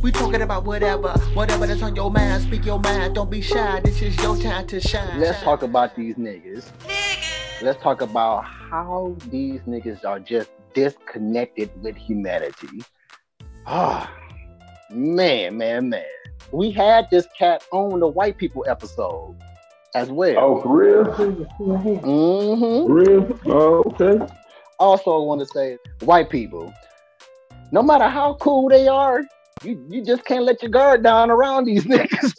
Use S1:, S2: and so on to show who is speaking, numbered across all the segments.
S1: We talking about whatever, whatever that's on your mind. Speak your mind. Don't be shy. This is your time to shine.
S2: Let's talk about these niggas. Let's talk about how these niggas are just disconnected with humanity. Ah, man, man, man. We had this cat on the white people episode as well.
S3: Oh, for real?
S2: Mm-hmm.
S3: For real? Oh, okay.
S2: Also, I want to say, white people, no matter how cool they are, you, you just can't let your guard down around these niggas.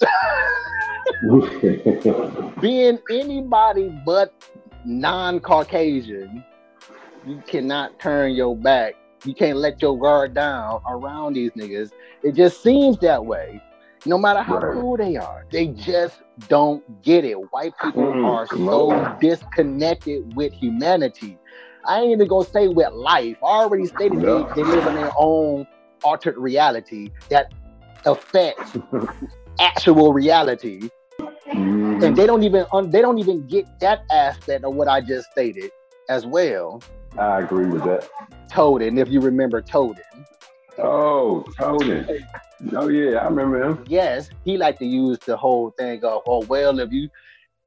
S2: Being anybody but non-Caucasian, you cannot turn your back. You can't let your guard down around these niggas. It just seems that way. No matter how
S3: Right.
S2: cool they are, they just don't get it. White people
S3: Mm,
S2: are so
S3: on.
S2: disconnected with humanity. I ain't even gonna say with life. I already stated
S3: Yeah.
S2: they, they live in their own altered reality that affects actual reality,
S3: Mhm.
S2: and they don't even un, they don't even get that aspect of what I just stated as well.
S3: I agree with that.
S2: Toden, if you remember Toden,
S3: Oh, Tony. Oh yeah, I remember him.
S2: yes, he liked to use the whole thing of, oh well, if you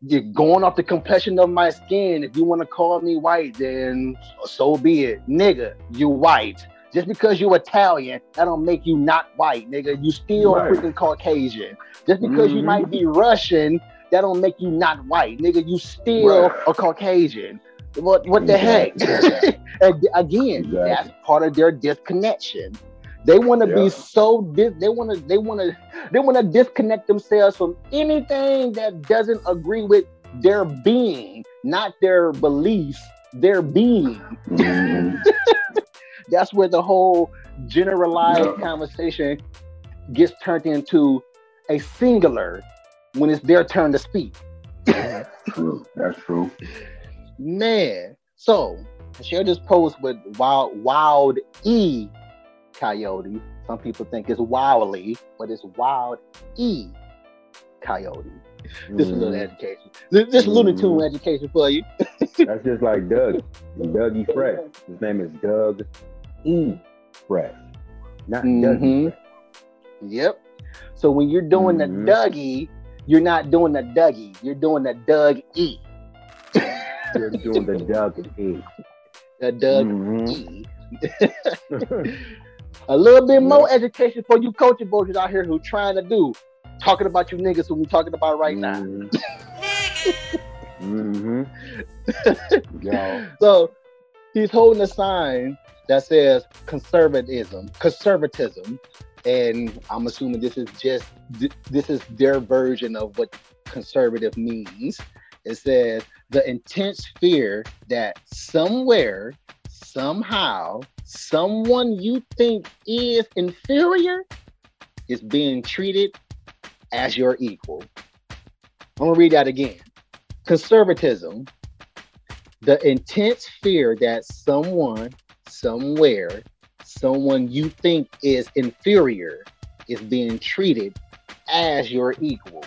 S2: you're going off the complexion of my skin, if you want to call me white, then so be it, nigga. You white. Just because you're Italian, that don't make you not white, nigga. You still
S3: Right.
S2: freaking Caucasian. Just because you
S3: Mhm.
S2: might be Russian, that don't make you not white, nigga. You still
S3: Right.
S2: a Caucasian. What what the heck? Again,
S3: Exactly.
S2: that's part of their disconnection. They want to
S3: Yeah.
S2: be so dis- they want to they want to they want to disconnect themselves from anything that doesn't agree with their being, not their beliefs, their being.
S3: Mhm.
S2: That's where the whole generalized
S3: Yeah.
S2: conversation gets turned into a singular when it's their turn to speak.
S3: That's true. That's true.
S2: Man, so I shared this post with Wild Wild E Coyote. Some people think it's Wildly, but it's Wild E Coyote. Just a little
S3: Mhm.
S2: education. This, this Looney Tune education for you.
S3: That's just like Doug. Dougie Fresh. His name is Doug E. Fresh. Not. Dougie Fresh.
S2: Yep. So when you're doing
S3: Mhm.
S2: the Dougie, you're not doing the Dougie. You're doing the Doug E.
S3: You're doing the Doug E.
S2: The Doug
S3: Mhm.
S2: E. A little bit more education for you coaching boys out here who trying to do. Talking about you niggas who we talking about right now.
S3: Mm-hmm. Yo.
S2: So he's holding a sign that says conservatism, conservatism, and I'm assuming this is just this is their version of what conservative means. It says the intense fear that somewhere, somehow, someone you think is inferior is being treated as your equal. I'm gonna read that again. Conservatism the intense fear that someone, somewhere, someone you think is inferior is being treated as your equal.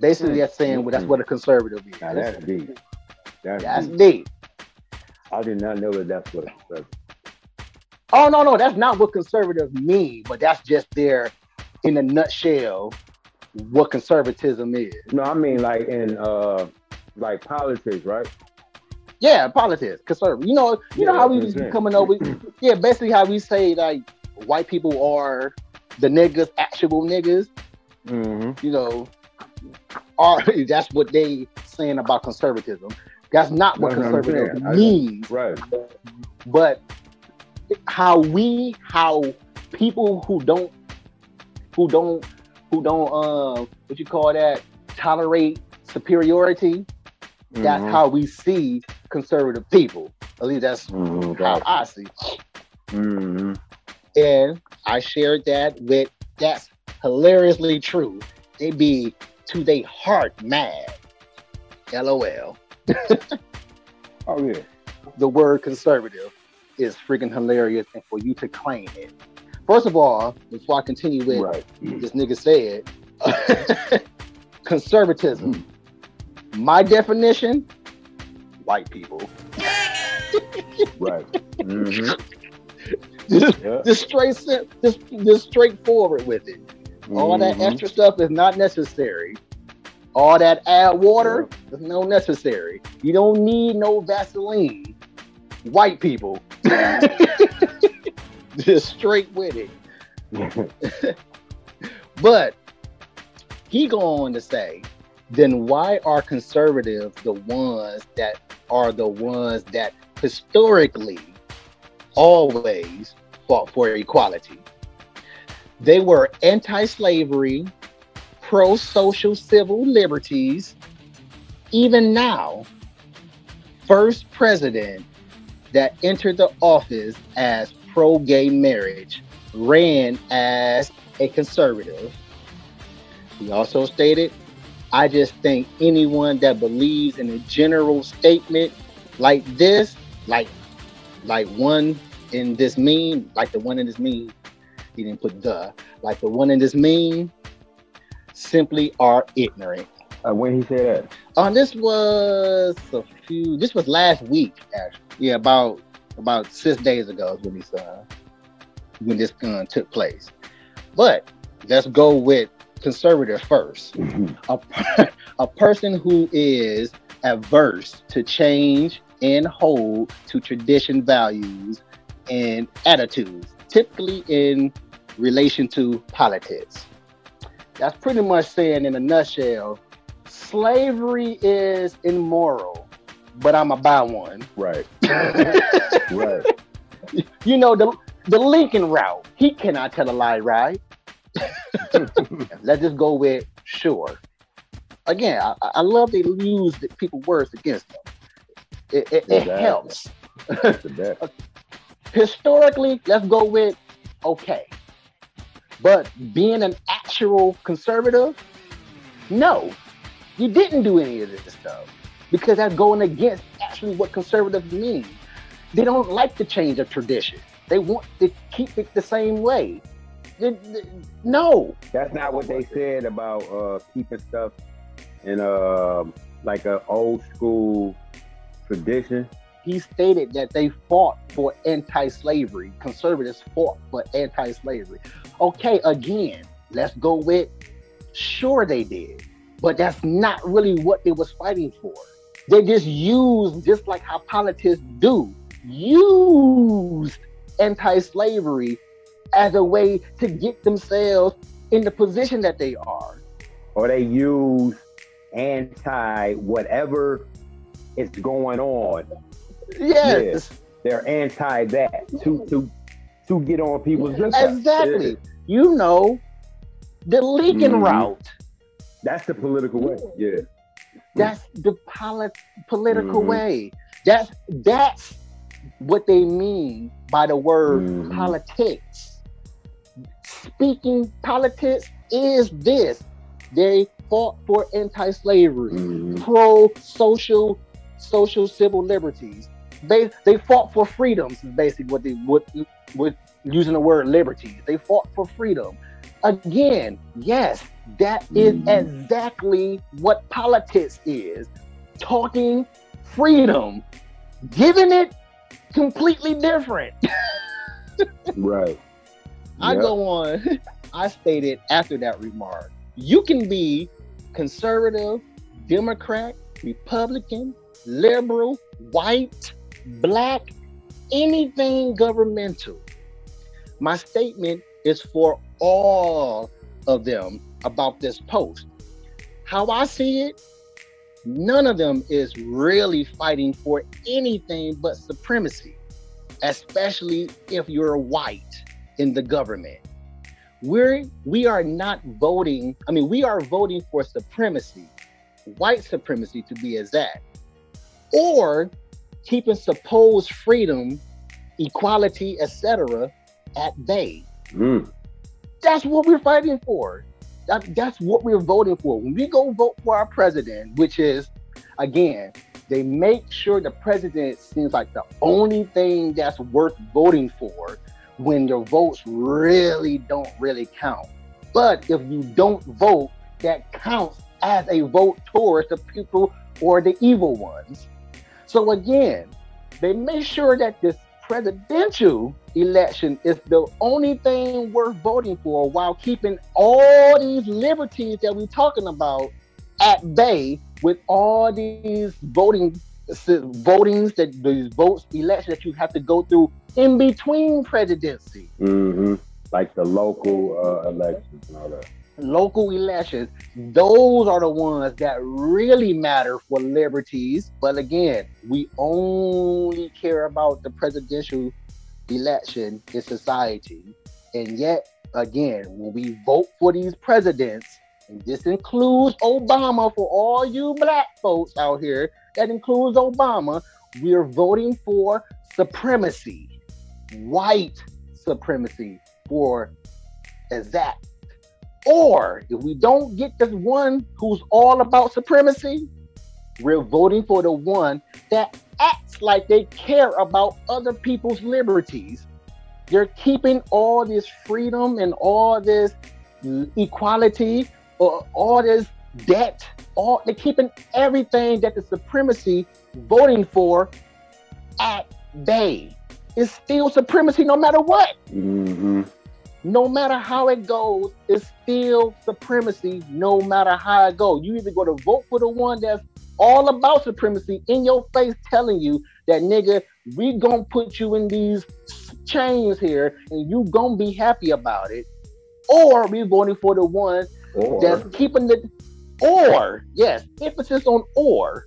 S2: Basically,
S3: Hmm.
S2: that's saying well, that's what a conservative is.
S3: Now that's deep. That's,
S2: That's
S3: deep.
S2: deep.
S3: I did not know that that's what it was.
S2: Oh no, no, that's not what conservative mean, but that's just their, in a nutshell, what conservatism is.
S3: No, I mean like in uh like politics, right?
S2: Yeah, politics, conservative. You know, you know how we was coming over. Yeah, basically how we say like white people are the niggas, actual niggas.
S3: Mm-hmm.
S2: you know, are that's what they saying about conservatism. That's not what
S3: That's what I'm
S2: conservative
S3: saying.
S2: Means,
S3: Right.
S2: but how we, how people who don't, who don't, who don't, uh, what you call that, tolerate superiority. That's
S3: Mhm.
S2: how we see conservative people. At least that's
S3: Mhm,
S2: how. I see.
S3: Mhm.
S2: And I shared that with that's hilariously true. They be to their heart mad. LOL.
S3: Oh yeah.
S2: The word conservative is freaking hilarious, and for you to claim it. First of all, before I continue with
S3: Right.
S2: this nigga said, conservatism. My definition: white people.
S3: Right. Mm-hmm.
S2: just,
S3: Yeah.
S2: just straight, just, just straightforward with it. All that
S3: Mhm.
S2: extra stuff is not necessary. All that add water is no necessary. You don't need no Vaseline. White people, just straight with it. But he go on to say, then why are conservatives the ones that are the ones that historically always fought for equality? They were anti-slavery, pro-social civil liberties. Even now, first president that entered the office as pro-gay marriage ran as a conservative. He also stated, I just think anyone that believes in a general statement like this, like like one in this meme, like the one in this meme, he didn't put the, like the one in this meme, simply are ignorant.
S3: Uh, when he said that,
S2: Um, this was a few. This was last week, actually. Yeah, about about six days ago is when this uh, when this uh, took place. But let's go with conservative first. Mm-hmm. A per- a person who is averse to change and hold to tradition values and attitudes, typically in relation to politics. That's pretty much saying in a nutshell slavery is immoral, but I'm a buy one.
S3: right, right.
S2: You know the the Lincoln route. He cannot tell a lie, right? Let's just go with sure. Again, I, I love they use the people words against them. It, it, it helps.
S3: That's the best.
S2: Historically, let's go with okay. But being an actual conservative, no, you didn't do any of this stuff because that's going against actually what conservatives mean. They don't like the change of tradition. They want to keep it the same way. No,
S3: That's not what they said about uh, keeping stuff in uh, like a old school tradition.
S2: he stated that they fought for anti-slavery. Conservatives fought for anti-slavery. Okay, again, let's go with sure they did, but that's not really what they was fighting for. They just used, just like how politics do, used anti-slavery as a way to get themselves in the position that they are.
S3: or they use anti whatever is going on.
S2: Yes,
S3: They're anti that to to to get on people's
S2: exactly. You know, the Lincoln
S3: Mhm.
S2: route.
S3: That's the political way. Yeah.
S2: That's the polit- political
S3: Mhm.
S2: way. That's that's what they mean by the word
S3: Mhm.
S2: politics. Speaking politics is this. They fought for anti-slavery,
S3: Mhm.
S2: pro-social, social civil liberties. They they fought for freedoms. Is basically what they what with using the word liberties. They fought for freedom. Again, yes, that is
S3: Mhm.
S2: exactly what politics is. Talking freedom, giving it completely different.
S3: Right.
S2: I
S3: Yep.
S2: go on. I stated after that remark, you can be conservative, Democrat, Republican, liberal, white, black, anything governmental. My statement is for all of them about this post. How I see it, none of them is really fighting for anything but supremacy, especially if you're white in the government. We're we are not voting, I mean, we are voting for supremacy, white supremacy to be exact, or keeping supposed freedom, equality, etc. at bay.
S3: Mm.
S2: That's what we're fighting for. That, that's what we're voting for. When we go vote for our president, which is, again, they make sure the president seems like the only thing that's worth voting for when your votes really don't really count. But if you don't vote, that counts as a vote towards the people or the evil ones. So again, they make sure that this presidential election is the only thing worth voting for while keeping all these liberties that we're talking about at bay with all these voting votings that these votes elections that you have to go through in between presidency.
S3: Mm-hmm. Like the local uh, elections and all that.
S2: Local elections, those are the ones that really matter for liberties. But again, we only care about the presidential election in society. And yet, again, when we vote for these presidents, and this includes Obama for all you black folks out here, that includes Obama, we're voting for supremacy, white supremacy for exact. Or if we don't get this one who's all about supremacy, we're voting for the one that acts like they care about other people's liberties. They're keeping all this freedom and all this equality, or all this debt, all they're keeping everything that the supremacy voting for at bay. It's still supremacy no matter what.
S3: Mm-hmm.
S2: No matter how it goes, it's still supremacy no matter how it goes. You either go to vote for the one that's all about supremacy in your face telling you that nigga, we gonna put you in these chains here and you gonna be happy about it. Or we voting for the one or. that's keeping the or yes, emphasis on or,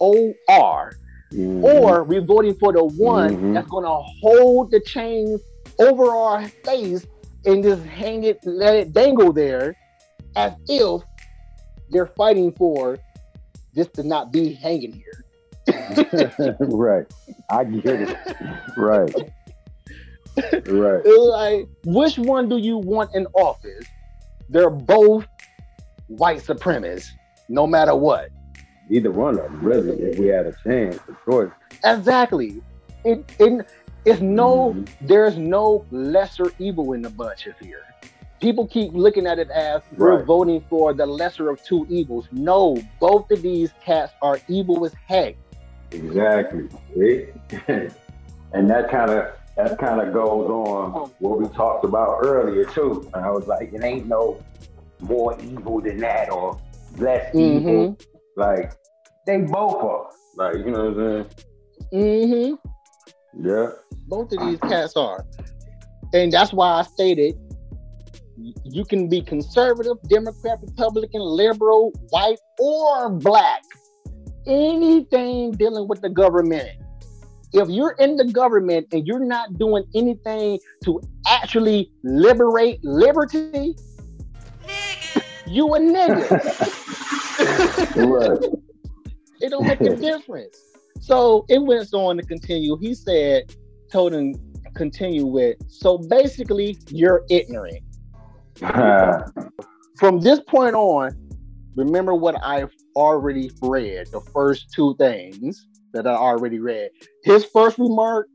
S2: O R. Mm-hmm. Or we're voting for the one mm-hmm. that's gonna hold the chain over our face and just hang it, let it dangle there, as if they're fighting for this to not be hanging
S3: here. right. I get it. Right. right.
S2: Like, which one do you want in office? They're both white supremacists, no matter what.
S3: Either one of them, really, if we had a chance, of course.
S2: Exactly. It, it, it's no, mm-hmm. there's no lesser evil in the bunch of here. People keep looking at it as we're voting for the lesser of two evils. No, both of these cats are evil as heck.
S3: Exactly. and that kind of that kind of goes on what we talked about earlier too. And I was like, it ain't no more evil than that or less mm-hmm. evil. Like they both are. Like, you know what I'm saying?
S2: Mm-hmm.
S3: Yeah.
S2: Both of these cats are. And that's why I stated you can be conservative, Democrat, Republican, liberal, white, or black. Anything dealing with the government. If you're in the government and you're not doing anything to actually liberate liberty, you a nigga. right. It don't make a difference. So it went on to continue. He said, told him continue with. So basically, you're ignorant. From this point on, remember what I've already read. The first two things that I already read. His first remark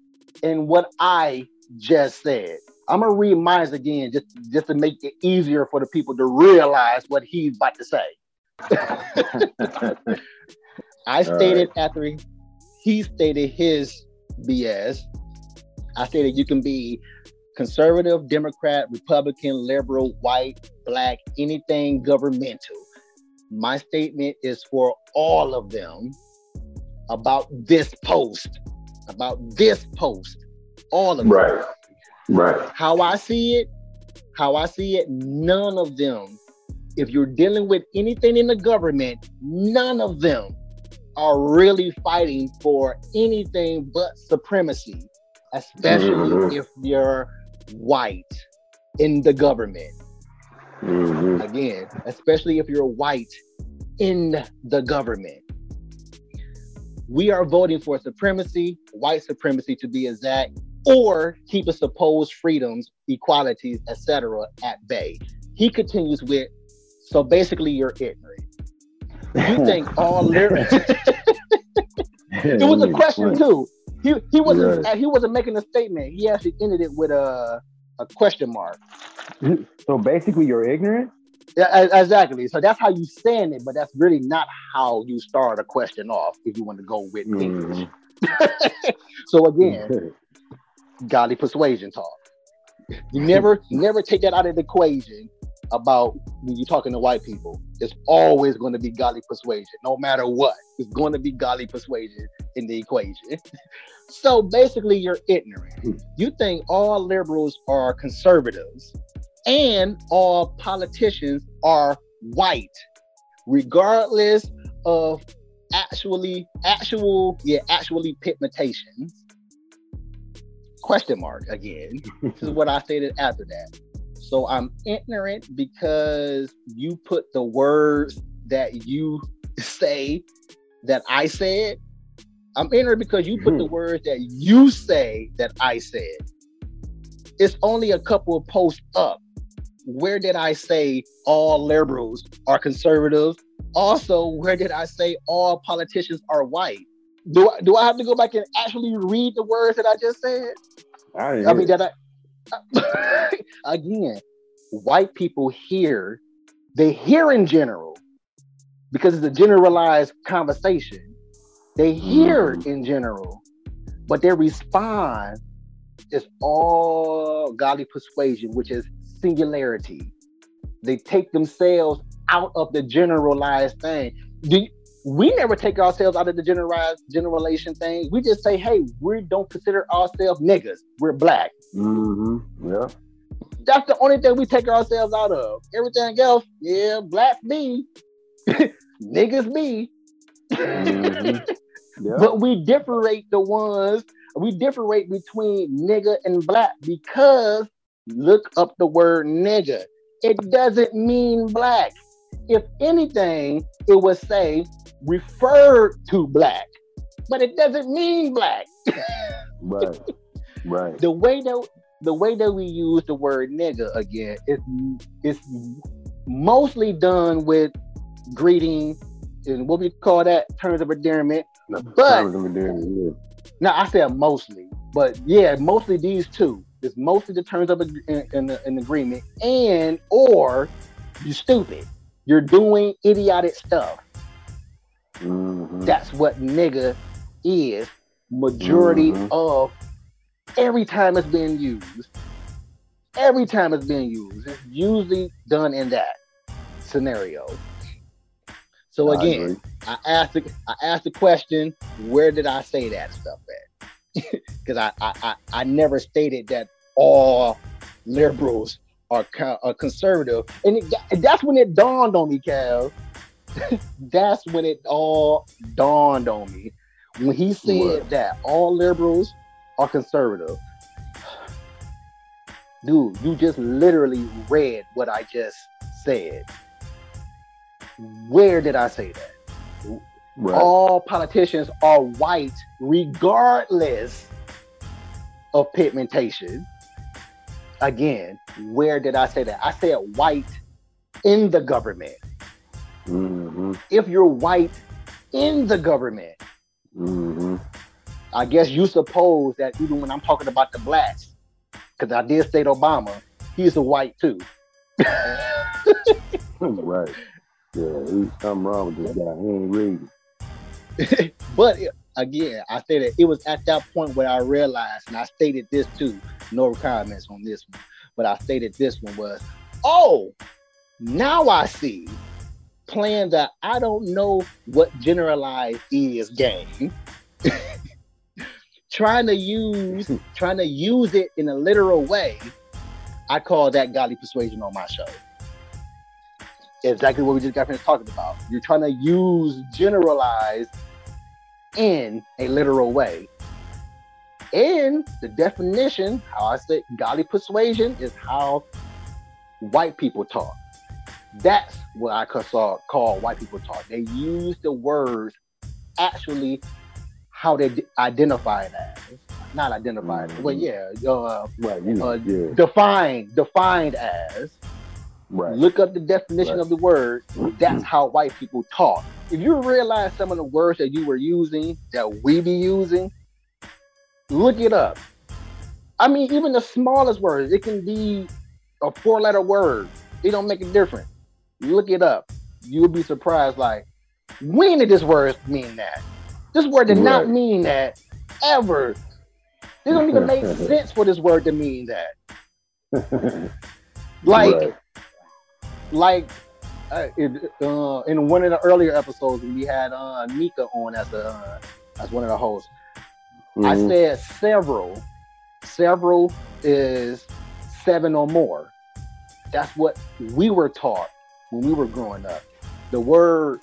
S2: and what I just said. I'm gonna read mine again just just to make it easier for the people to realize what he's about to say. I stated right. after he, he stated his BS. I stated you can be conservative, Democrat, Republican, liberal, white, black, anything governmental. My statement is for all of them about this post, about this post, all of
S3: right.
S2: them.
S3: Right.
S2: How I see it, how I see it, none of them, if you're dealing with anything in the government, none of them are really fighting for anything but supremacy, especially mm-hmm. if you're white in the government. Mm-hmm. Again, especially if you're white in the government. We are voting for supremacy, white supremacy to be exact, or keep the supposed freedoms, equalities, etc. at bay. He continues with, so basically you're ignorant. You think all lyrics. it was a question too. He he wasn't he wasn't making a statement. He actually ended it with a a question mark.
S3: So basically, you're ignorant.
S2: Yeah, exactly. So that's how you saying it, but that's really not how you start a question off. If you want to go with mm. So again, godly persuasion talk. You never, never take that out of the equation about when you're talking to white people. It's always going to be godly persuasion, no matter what. It's going to be godly persuasion in the equation. so basically, you're ignorant. Hmm. You think all liberals are conservatives and all politicians are white, regardless of actually, actual, yeah, actually pigmentations. Question mark again. this is what I stated after that. So I'm ignorant because you put the words that you say that I said. I'm ignorant because you put the
S3: Hmm.
S2: words that you say that I said. It's only a couple of posts up. Where did I say all liberals are conservatives? Also, where did I say all politicians are white? Do I, do I have to go back and actually read the words that I just said?
S3: I,
S2: I mean, that I again, white people hear, they hear in general because it's a generalized conversation. They hear
S3: Mhm.
S2: in general, but their response is all godly persuasion, which is singularity. They take themselves out of the generalized thing. Do we never take ourselves out of the generalized generalization thing? We just say, hey, we don't consider ourselves niggas. We're black.
S3: Mm-hmm. Yeah.
S2: That's the only thing we take ourselves out of. Everything else, yeah, black me, niggas me.
S3: Mhm. Yeah.
S2: But we differentiate the ones, we differentiate between nigga and black because look up the word nigga. It doesn't mean black. If anything, it would say refer to black, but it doesn't mean black.
S3: right. Right.
S2: the way that the way that we use the word nigga again is it's mostly done with greeting and what we call that terms of endearment.
S3: No,
S2: But-
S3: terms of endearment,
S2: Now I said mostly, but yeah, mostly these two. It's mostly the terms of an agreement, and or you're stupid. You're doing idiotic stuff.
S3: Mhm.
S2: That's what nigga is. Majority
S3: Mhm.
S2: of every time it's being used. Every time it's being used, it's usually done in that scenario. So again,
S3: agree.
S2: I asked the, I asked the question, where did I say that stuff at? Because I, I, I I never stated that all liberals are, co- are conservative, and it, and that's when it dawned on me, Cal. that's when it all dawned on me when he said
S3: What?
S2: that all liberals are conservative. Dude, you just literally read what I just said. Where did I say that?
S3: Right.
S2: all politicians are white regardless of pigmentation. Again, where did I say that? I said white in the government. Mm.
S3: Mm-hmm.
S2: If you're white in the government,
S3: Mm-hmm.
S2: I guess you suppose that even when I'm talking about the blacks, because I did state Obama, he's a white too.
S3: right. Yeah, there's something wrong with this guy. He ain't reading.
S2: but again, I stated it was at that point where I realized, and I stated this too. No comments on this one, but I stated this one was, oh, now I see. Playing that I don't know what generalized is game. trying to use, trying to use it in a literal way. I call that godly persuasion on my show. Exactly what we just got finished talking about. You're trying to use generalized in a literal way. And the definition, how I say godly persuasion, is how white people talk. That's what I ca- saw, call white people talk. They use the words actually how they d- identify it as. Not identify it, well, yeah, uh,
S3: Right. You
S2: Uh,
S3: yeah.
S2: defined, defined as.
S3: Right.
S2: Look up the definition
S3: Right.
S2: of the word. That's how white people talk. If you realize some of the words that you were using, that we be using, look it up. I mean, even the smallest words, it can be a four-letter word. It don't make a difference. Look it up. You'll be surprised. Like, when did this word mean that? This word did not mean that ever. It don't even make sense for this word to mean that. Like,
S3: Right. like
S2: uh, it, uh, in one of the earlier episodes, we had uh, Nika on as a uh, as one of the hosts. I
S3: Mhm.
S2: said several. Several is seven or more. That's what we were taught when we were growing up. The word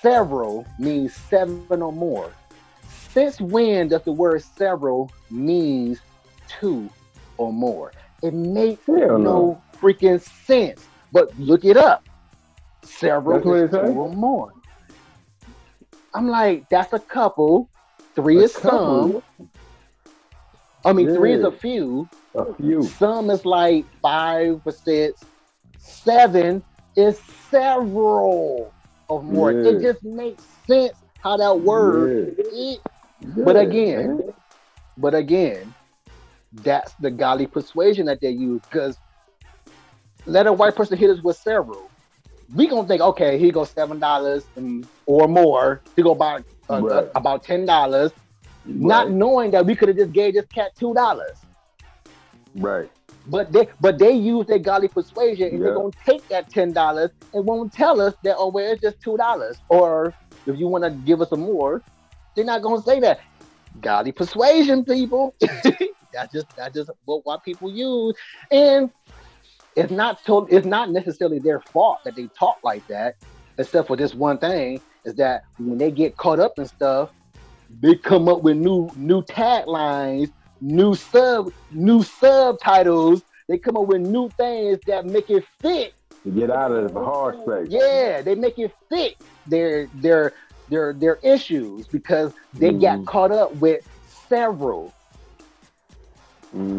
S2: several means seven or more. Since when does the word several means two or more? It makes
S3: Hell
S2: no freaking sense. But look it up. Several
S3: That's what
S2: is two or more. I'm like, that's a couple. Three
S3: A
S2: is some. I mean, three is a few.
S3: a few.
S2: Some is like five or six. Seven is several of more.
S3: Yeah.
S2: It just makes sense how that word. it-
S3: Yeah.
S2: But again, but again, that's the godly persuasion that they use. Because let a white person hit us with several. We gonna think, okay, he goes seven dollars or more. He go buy uh,
S3: Right.
S2: uh, about ten dollars, not knowing that we could have just gave this cat two dollars.
S3: right.
S2: But they but they use their godly persuasion and they're
S3: Yeah.
S2: gonna take that ten dollars and won't tell us that oh well it's just two dollars. Or if you want to give us some more, they're not gonna say that. Godly persuasion, people. that's just that's just what why people use. And it's not to, it's not necessarily their fault that they talk like that, except for this one thing, is that when they get caught up in stuff, they come up with new new taglines new sub new subtitles. They come up with new things that make it fit.
S3: To get out of the hard space.
S2: Yeah, they make it fit their their their their issues because they got
S3: Mhm.
S2: caught up with several.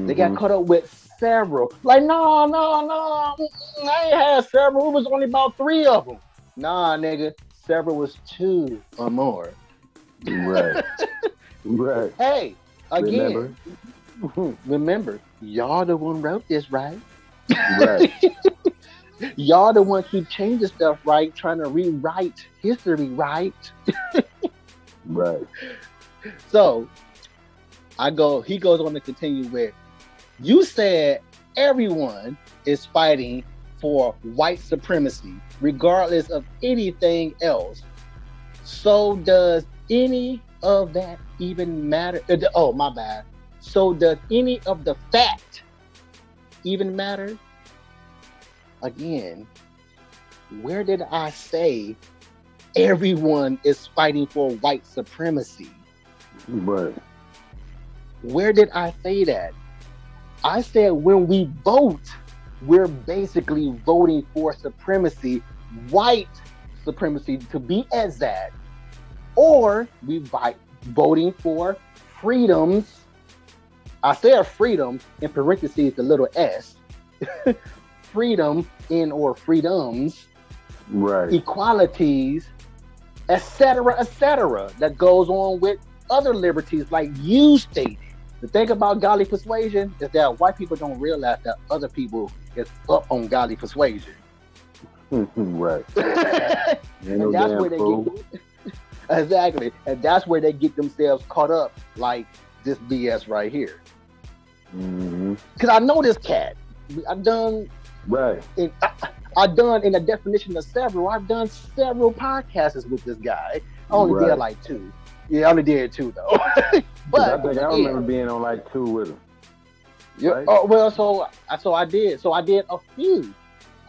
S2: They got
S3: Mhm.
S2: caught up with several. Like, no, no, no, mm, I ain't had several. It was only about three of them. Nah, nigga, several was two or more.
S3: Right. right.
S2: Hey, again,
S3: Remember?
S2: remember, y'all the one wrote this, right?
S3: Right.
S2: Y'all the one keep changing stuff, right? Trying to rewrite history, right?
S3: right.
S2: So I go, he goes on to continue with, you said everyone is fighting for white supremacy, regardless of anything else. So does any of that even matter? uh, Oh, my bad. So does any of the fact even matter? Again, where did I say everyone is fighting for white supremacy?
S3: Right.
S2: Where did I say that? I said when we vote, we're basically voting for supremacy, white supremacy to be exact, or we vi- voting for freedoms. I said freedom in parentheses, the little s. freedom in or freedoms,
S3: Right.
S2: equalities, etc., etc. That goes on with other liberties, like you stated. The thing about godly persuasion is that white people don't realize that other people is up on godly persuasion.
S3: right.
S2: and
S3: no
S2: that's where they
S3: fool.
S2: get exactly, and that's where they get themselves caught up, like this BS right here.
S3: Mm-hmm.
S2: Because I know this cat. I've done
S3: Right.
S2: in, I, I've done in the definition of several. I've done several podcasts with this guy. I only did like two. Yeah, I only did two though. but
S3: I think I
S2: yeah.
S3: remember being on like two with him.
S2: Yeah.
S3: right?
S2: Oh well, so so I did. So I did a few.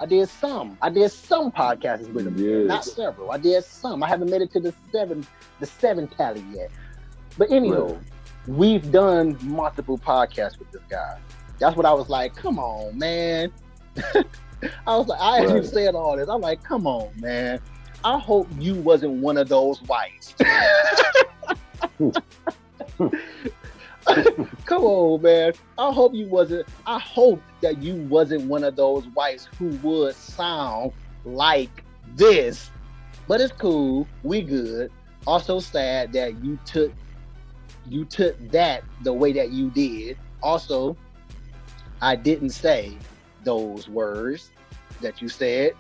S2: I did some. I did some podcasts with him.
S3: Yeah.
S2: Not several. I did some. I haven't made it to the seven the seven tally yet. But anyhow,
S3: Right.
S2: we've done multiple podcasts with this guy. That's what I was like. Come on, man. I was like, I
S3: Right.
S2: said all this. I'm like, come on, man. I hope you wasn't one of those whites. Come on, man. I hope you wasn't. I hope that you wasn't one of those whites who would sound like this. But it's cool. We good. Also sad that you took you took that the way that you did. Also, I didn't say those words that you said.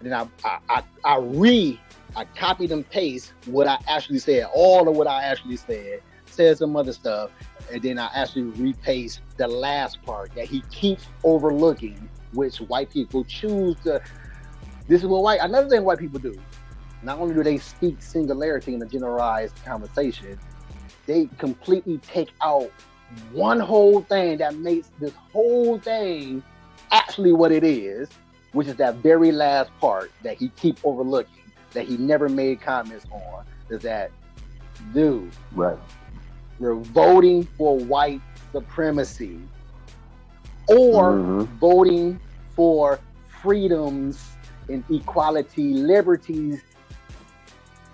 S2: Then I I, I, I re I copied and paste what I actually said, all of what I actually said, said some other stuff. And then I actually repaste the last part that he keeps overlooking, which white people choose to. This is what white. Another thing white people do. Not only do they speak singularity in a generalized conversation, they completely take out one whole thing that makes this whole thing actually what it is, which is that very last part that he keep overlooking, that he never made comments on, is that, dude,
S3: Right.
S2: We're voting for white supremacy or
S3: Mhm.
S2: voting for freedoms and equality, liberties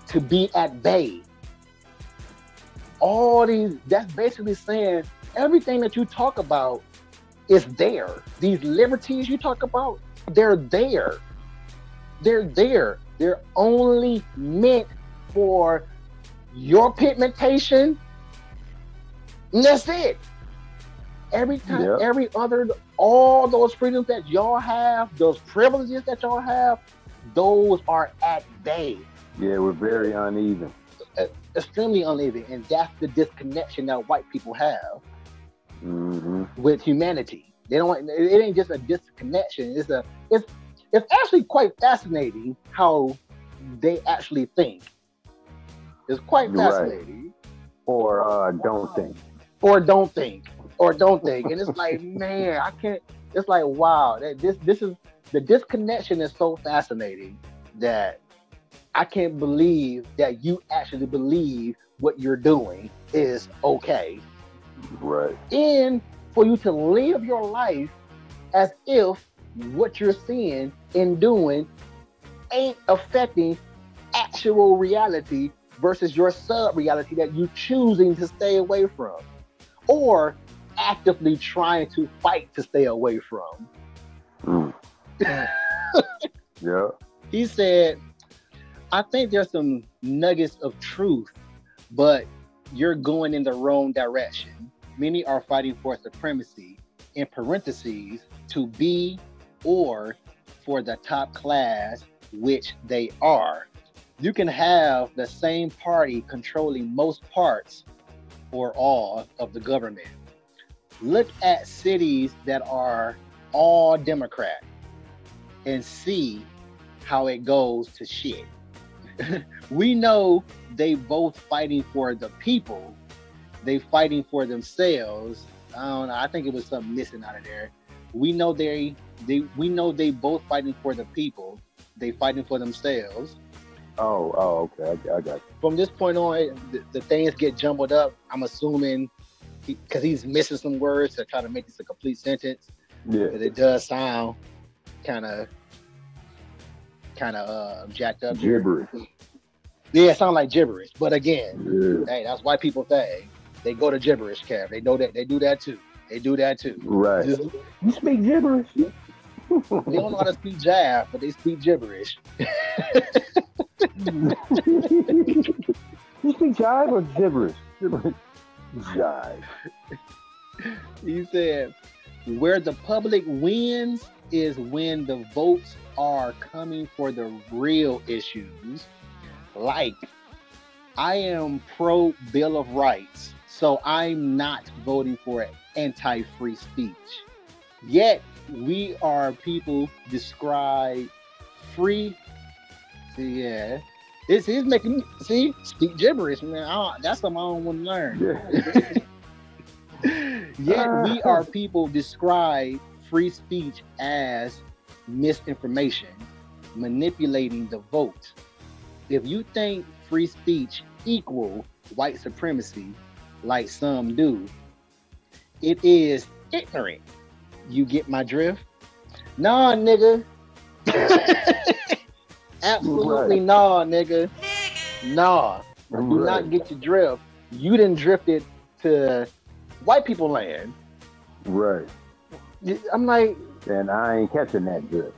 S2: to be at bay. All these, that's basically saying everything that you talk about is there. These liberties you talk about, they're there. They're there. They're only meant for your pigmentation. And that's it. Every time,
S3: Yep.
S2: every other, all those freedoms that y'all have, those privileges that y'all have, those are at bay
S3: Yeah, we're very uneven.
S2: extremely uneven, and that's the disconnection that white people have
S3: hmm
S2: with humanity. They don't. It ain't just a disconnection. It's a. It's. It's actually quite fascinating how they actually think. It's quite
S3: Right.
S2: fascinating,
S3: Or uh, don't think.
S2: Or don't think, or don't think, and it's like, man, I can't. It's like, wow, that this this is the disconnection is so fascinating that I can't believe that you actually believe what you're doing is okay.
S3: Right.
S2: and for you to live your life as if what you're seeing and doing ain't affecting actual reality versus your sub reality that you're choosing to stay away from or actively trying to fight to stay away from.
S3: Mm. Yeah.
S2: He said, I think there's some nuggets of truth, but you're going in the wrong direction. Many are fighting for supremacy, in parentheses, to be or for the top class, which they are. You can have the same party controlling most parts or all of the government. Look at cities that are all Democrat and see how it goes to shit. we know they both fighting for the people. They fighting for themselves. I don't know. I think it was something missing out of there. We know they they we know they both fighting for the people. They fighting for themselves.
S3: Oh, oh, okay. I, I got you.
S2: From this point on, the, the things get jumbled up. I'm assuming because he's missing some words to try to make this a complete sentence.
S3: Yeah.
S2: It does sound kind of kind of uh, jacked up.
S3: Gibberish.
S2: Yeah, it sounds like gibberish. But again,
S3: Yeah.
S2: hey, that's white people thing. They go to gibberish, Kev. They know that they do that too. They do that too.
S3: Right.
S2: Just-
S3: You speak gibberish.
S2: they don't know how to speak jive, but they speak gibberish.
S3: you speak jive or gibberish? Gibberish. Jive.
S2: He said, where the public wins is when the votes are coming for the real issues. Like, I am pro Bill of Rights, so I'm not voting for anti free speech. Yet, we are people describe free. See, yeah. This he's making me see speak gibberish, man. I, that's something I don't want to learn.
S3: Yeah.
S2: Yet we uh. are people describe free speech as misinformation, manipulating the vote. If you think free speech equal white supremacy, like some do, it is ignorant. You get my drift? Nah, nigga. Absolutely
S3: Right.
S2: nah, nigga. Nah. Do not get your drift. You didn't drift it to white people land.
S3: Right.
S2: I'm like,
S3: And I ain't catching that drift.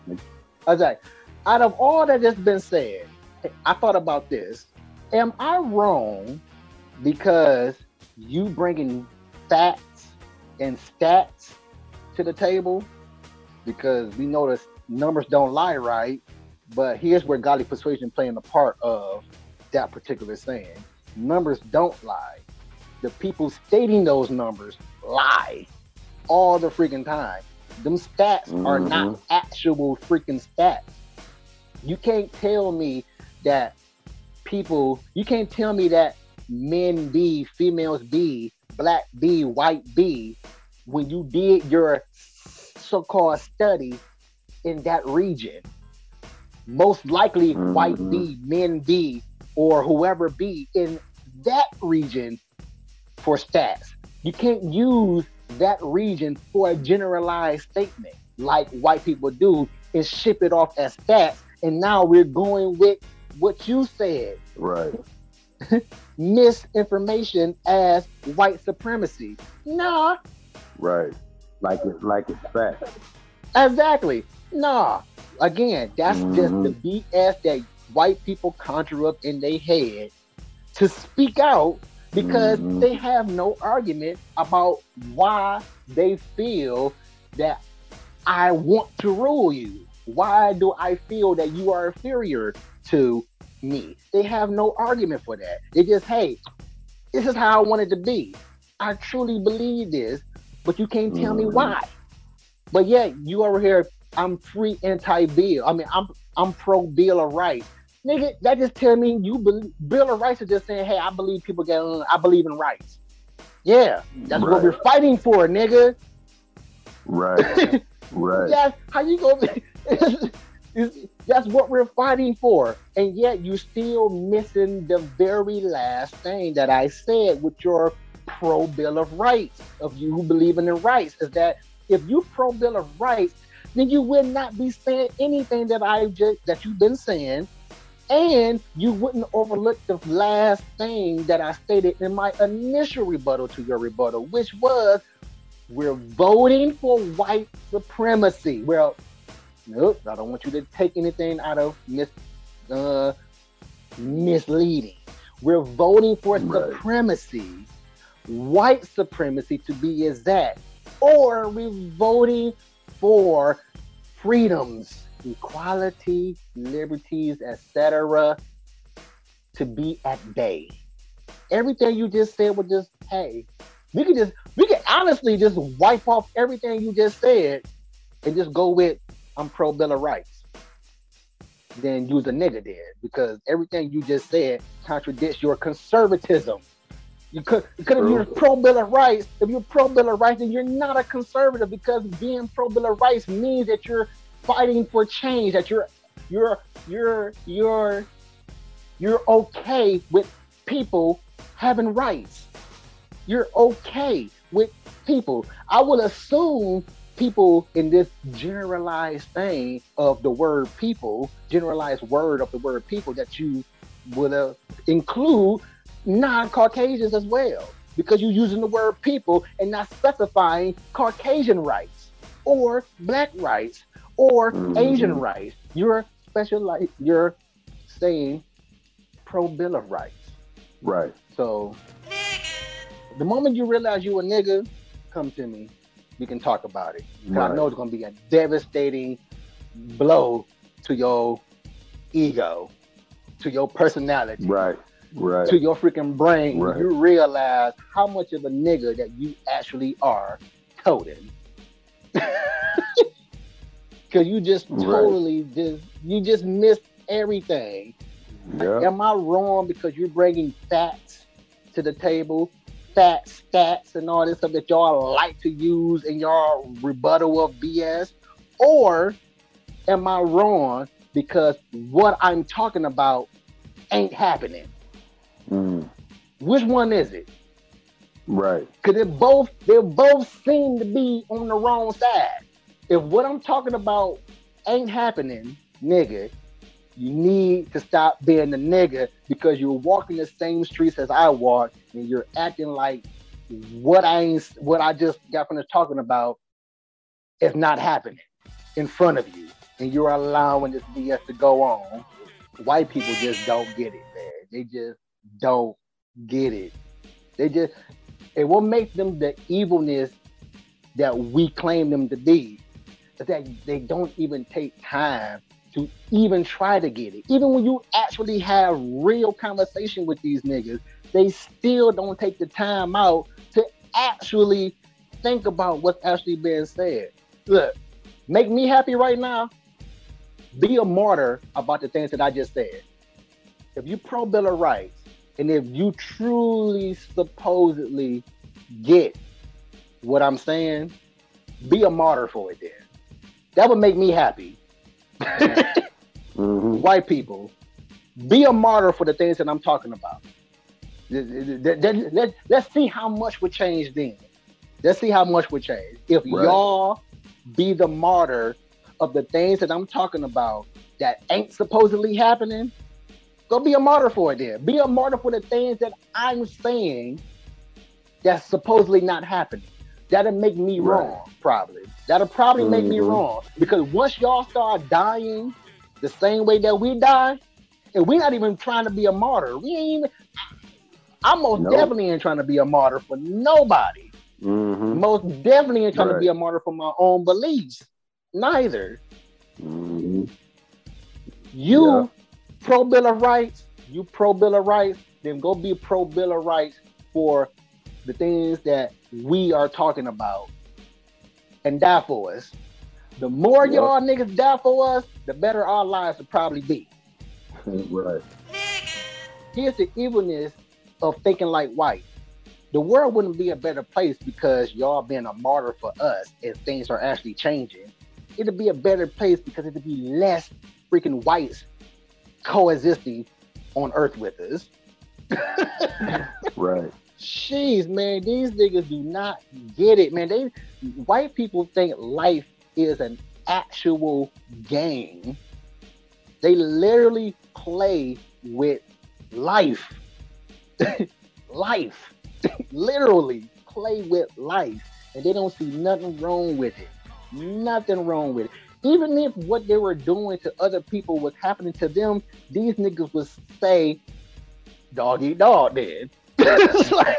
S2: I was like, out of all that has been said, I thought about this. Am I wrong because you bringing facts and stats to the table? Because we know the numbers don't lie, right? But here's where godly persuasion playing a part of that particular saying. Numbers don't lie. the people stating those numbers lie all the freaking time. Them stats mm-hmm. are not actual freaking stats. You can't tell me that people, you can't tell me that men be, females be, black be, white be, when you did your so-called study in that region. Most likely mm-hmm. white be, men be, or whoever be in that region for stats. You can't use that region for a generalized statement like white people do and ship it off as stats. And now we're going with what you said.
S3: Right.
S2: Misinformation as white supremacy. Nah.
S3: Right. Like it's like it's fact.
S2: Exactly. Nah. Again, that's mm-hmm. just the BS that white people conjure up in their head to speak out because mm-hmm. they have no argument about why they feel that I want to rule you. Why do I feel that you are inferior to me? They have no argument for that. They just, hey, this is how I want it to be. I truly believe this, but you can't tell mm-hmm. me why. But yet you over here, I'm free anti-bill. I mean, I'm I'm pro bill of rights. Nigga, that just tell me you believe Bill of Rights is just saying, hey, I believe people get I believe in rights. Yeah, that's right. what we're fighting for, nigga.
S3: Right. right.
S2: That's how you go that's what we're fighting for. And yet you still missing the very last thing that I said with your pro Bill of Rights of you who believe in the rights is that if you pro Bill of Rights, then you would not be saying anything that I just that you've been saying and you wouldn't overlook the last thing that I stated in my initial rebuttal to your rebuttal, which was we're voting for white supremacy. Well, nope, I don't want you to take anything out of mis, uh, misleading. We're voting for right. supremacy, white supremacy to be exact, or we're voting for freedoms equality, liberties, etc., to be at bay. Everything you just said was just, hey, we could just, we could honestly just wipe off everything you just said and just go with, I'm pro Bill of Rights. Then use a nigga there because everything you just said contradicts your conservatism. You could, because if you're pro Bill of Rights, if you're pro Bill of Rights, then you're not a conservative because being pro Bill of Rights means that you're fighting for change, that you're you're you're you're you're okay with people having rights. You're okay with people. I will assume people in this generalized thing of the word people, generalized word of the word people, that you would uh, include non-Caucasians as well, because you're using the word people and not specifying Caucasian rights or black rights or mm-hmm. Asian rights. You're special like you're saying pro Bill of Rights.
S3: Right.
S2: So the moment you realize you a nigga, come to me. We can talk about it. Right. I know it's gonna be a devastating blow to your ego, to your personality.
S3: Right. Right.
S2: To your freaking brain. Right. You realize how much of a nigga that you actually are toting. because you just totally right. just you just missed everything. Yeah. Am I wrong because you're bringing facts to the table, facts, stats, and all this stuff that y'all like to use in y'all rebuttal of BS, or am I wrong because what I'm talking about ain't happening? Mm. Which one is it?
S3: Right.
S2: Because they both they both seem to be on the wrong side if what I'm talking about ain't happening, nigga, you need to stop being the nigga because you're walking the same streets as I walk and you're acting like what I ain't, what I just got finished talking about is not happening in front of you. And you're allowing this BS to go on. White people just don't get it, man. They just don't get it. They just, it will make them the evilness that we claim them to be that they don't even take time to even try to get it. Even when you actually have real conversation with these niggas, they still don't take the time out to actually think about what's actually being said. Look, make me happy right now. Be a martyr about the things that I just said. If you pro Bill of Rights, and if you truly supposedly get what I'm saying, be a martyr for it then. That would make me happy.
S3: Mm-hmm.
S2: White people, be a martyr for the things that I'm talking about. Let, us see how much would change then. Let's see how much would change. If
S3: Right.
S2: y'all be the martyr of the things that I'm talking about that ain't supposedly happening, go be a martyr for it then. Be a martyr for the things that I'm saying that's supposedly not happening. That'll make me
S3: Right.
S2: wrong, probably. That'll probably make me
S3: Mhm.
S2: wrong. Because once y'all start dying the same way that we die, and we're not even trying to be a martyr. We ain't even I most
S3: Nope.
S2: definitely ain't trying to be a martyr for nobody.
S3: Mm-hmm.
S2: Most definitely ain't trying to be a martyr for my own beliefs. Neither.
S3: Mm-hmm.
S2: You
S3: Yeah.
S2: Pro Bill of Rights, you pro Bill of Rights, then go be pro Bill of Rights for the things that we are talking about and die for us. The more
S3: Yeah.
S2: y'all niggas die for us, the better our lives will probably be.
S3: right.
S2: Here's the evilness of thinking like white. The world wouldn't be a better place because y'all being a martyr for us and things are actually changing. It'd be a better place because it'd be less freaking whites coexisting on earth with us.
S3: Right.
S2: Jeez, man, these niggas do not get it, man. They white people think life is an actual game. They literally play with life. life. literally play with life. And they don't see nothing wrong with it. Nothing wrong with it. Even if what they were doing to other people was happening to them, these niggas would say, dog eat dog then. Like,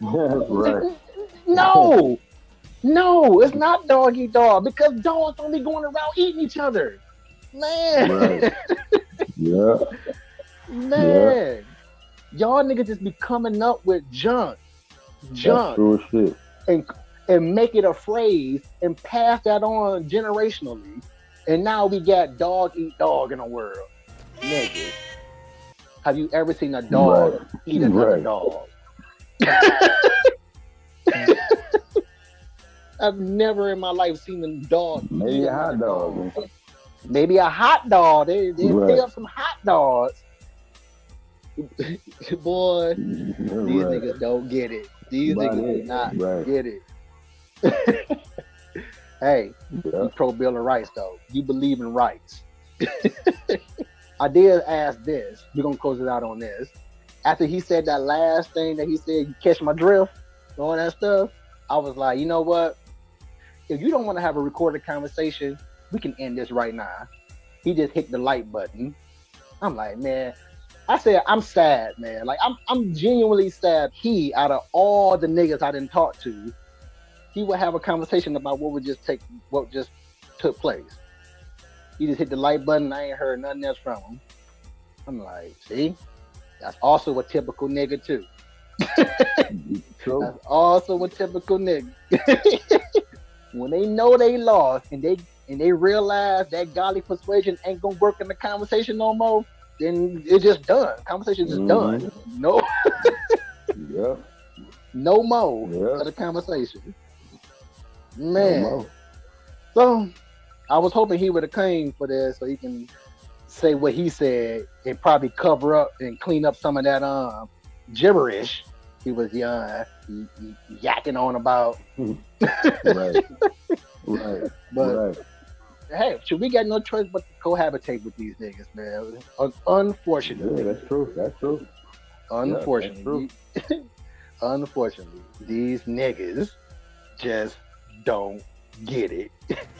S3: right.
S2: no, no, it's not dog eat dog because dogs don't going around eating each other. Man,
S3: Right. Yeah.
S2: man, y'all niggas just be coming up with junk,
S3: That's
S2: junk,
S3: true shit.
S2: and and make it a phrase and pass that on generationally. And now we got dog eat dog in the world. Niggas, have you ever seen a dog
S3: Right.
S2: eat another
S3: Right.
S2: dog? I've never in my life seen a dog. eat
S3: Maybe a hot
S2: another
S3: dog.
S2: Maybe a hot dog. They they
S3: Right.
S2: up some hot dogs. Boy, these niggas don't get it. These
S3: Right.
S2: niggas do not get it. hey,
S3: Yeah.
S2: you pro Bill of Rights though. You believe in rights. I did ask this. We're gonna close it out on this. After he said that last thing that he said, you catch my drift, all that stuff. I was like, you know what? If you don't want to have a recorded conversation, we can end this right now. He just hit the like button. I'm like, man. I said, I'm sad, man. Like, I'm, I'm genuinely sad. He, out of all the niggas I didn't talk to, he would have a conversation about what would just take, what just took place. He just hit the like button. I ain't heard nothing else from him. I'm like, see, that's also a typical nigga too.
S3: True.
S2: That's also a typical nigga. when they know they lost and they and they realize that godly persuasion ain't gonna work in the conversation no more, then it's just done. Conversation is
S3: Mhm.
S2: done. No,
S3: Yeah.
S2: no more
S3: Yeah.
S2: for the conversation. Man, so I was hoping he would have came for this so he can say what he said and probably cover up and clean up some of that um gibberish he was young y- y- yakking on about.
S3: Right. Right.
S2: But
S3: right.
S2: hey, should we got no choice but to cohabitate with these niggas, man? Un- Unfortunately,
S3: Yeah, that's true. That's true.
S2: unfortunately, unfortunately, these niggas just don't get it.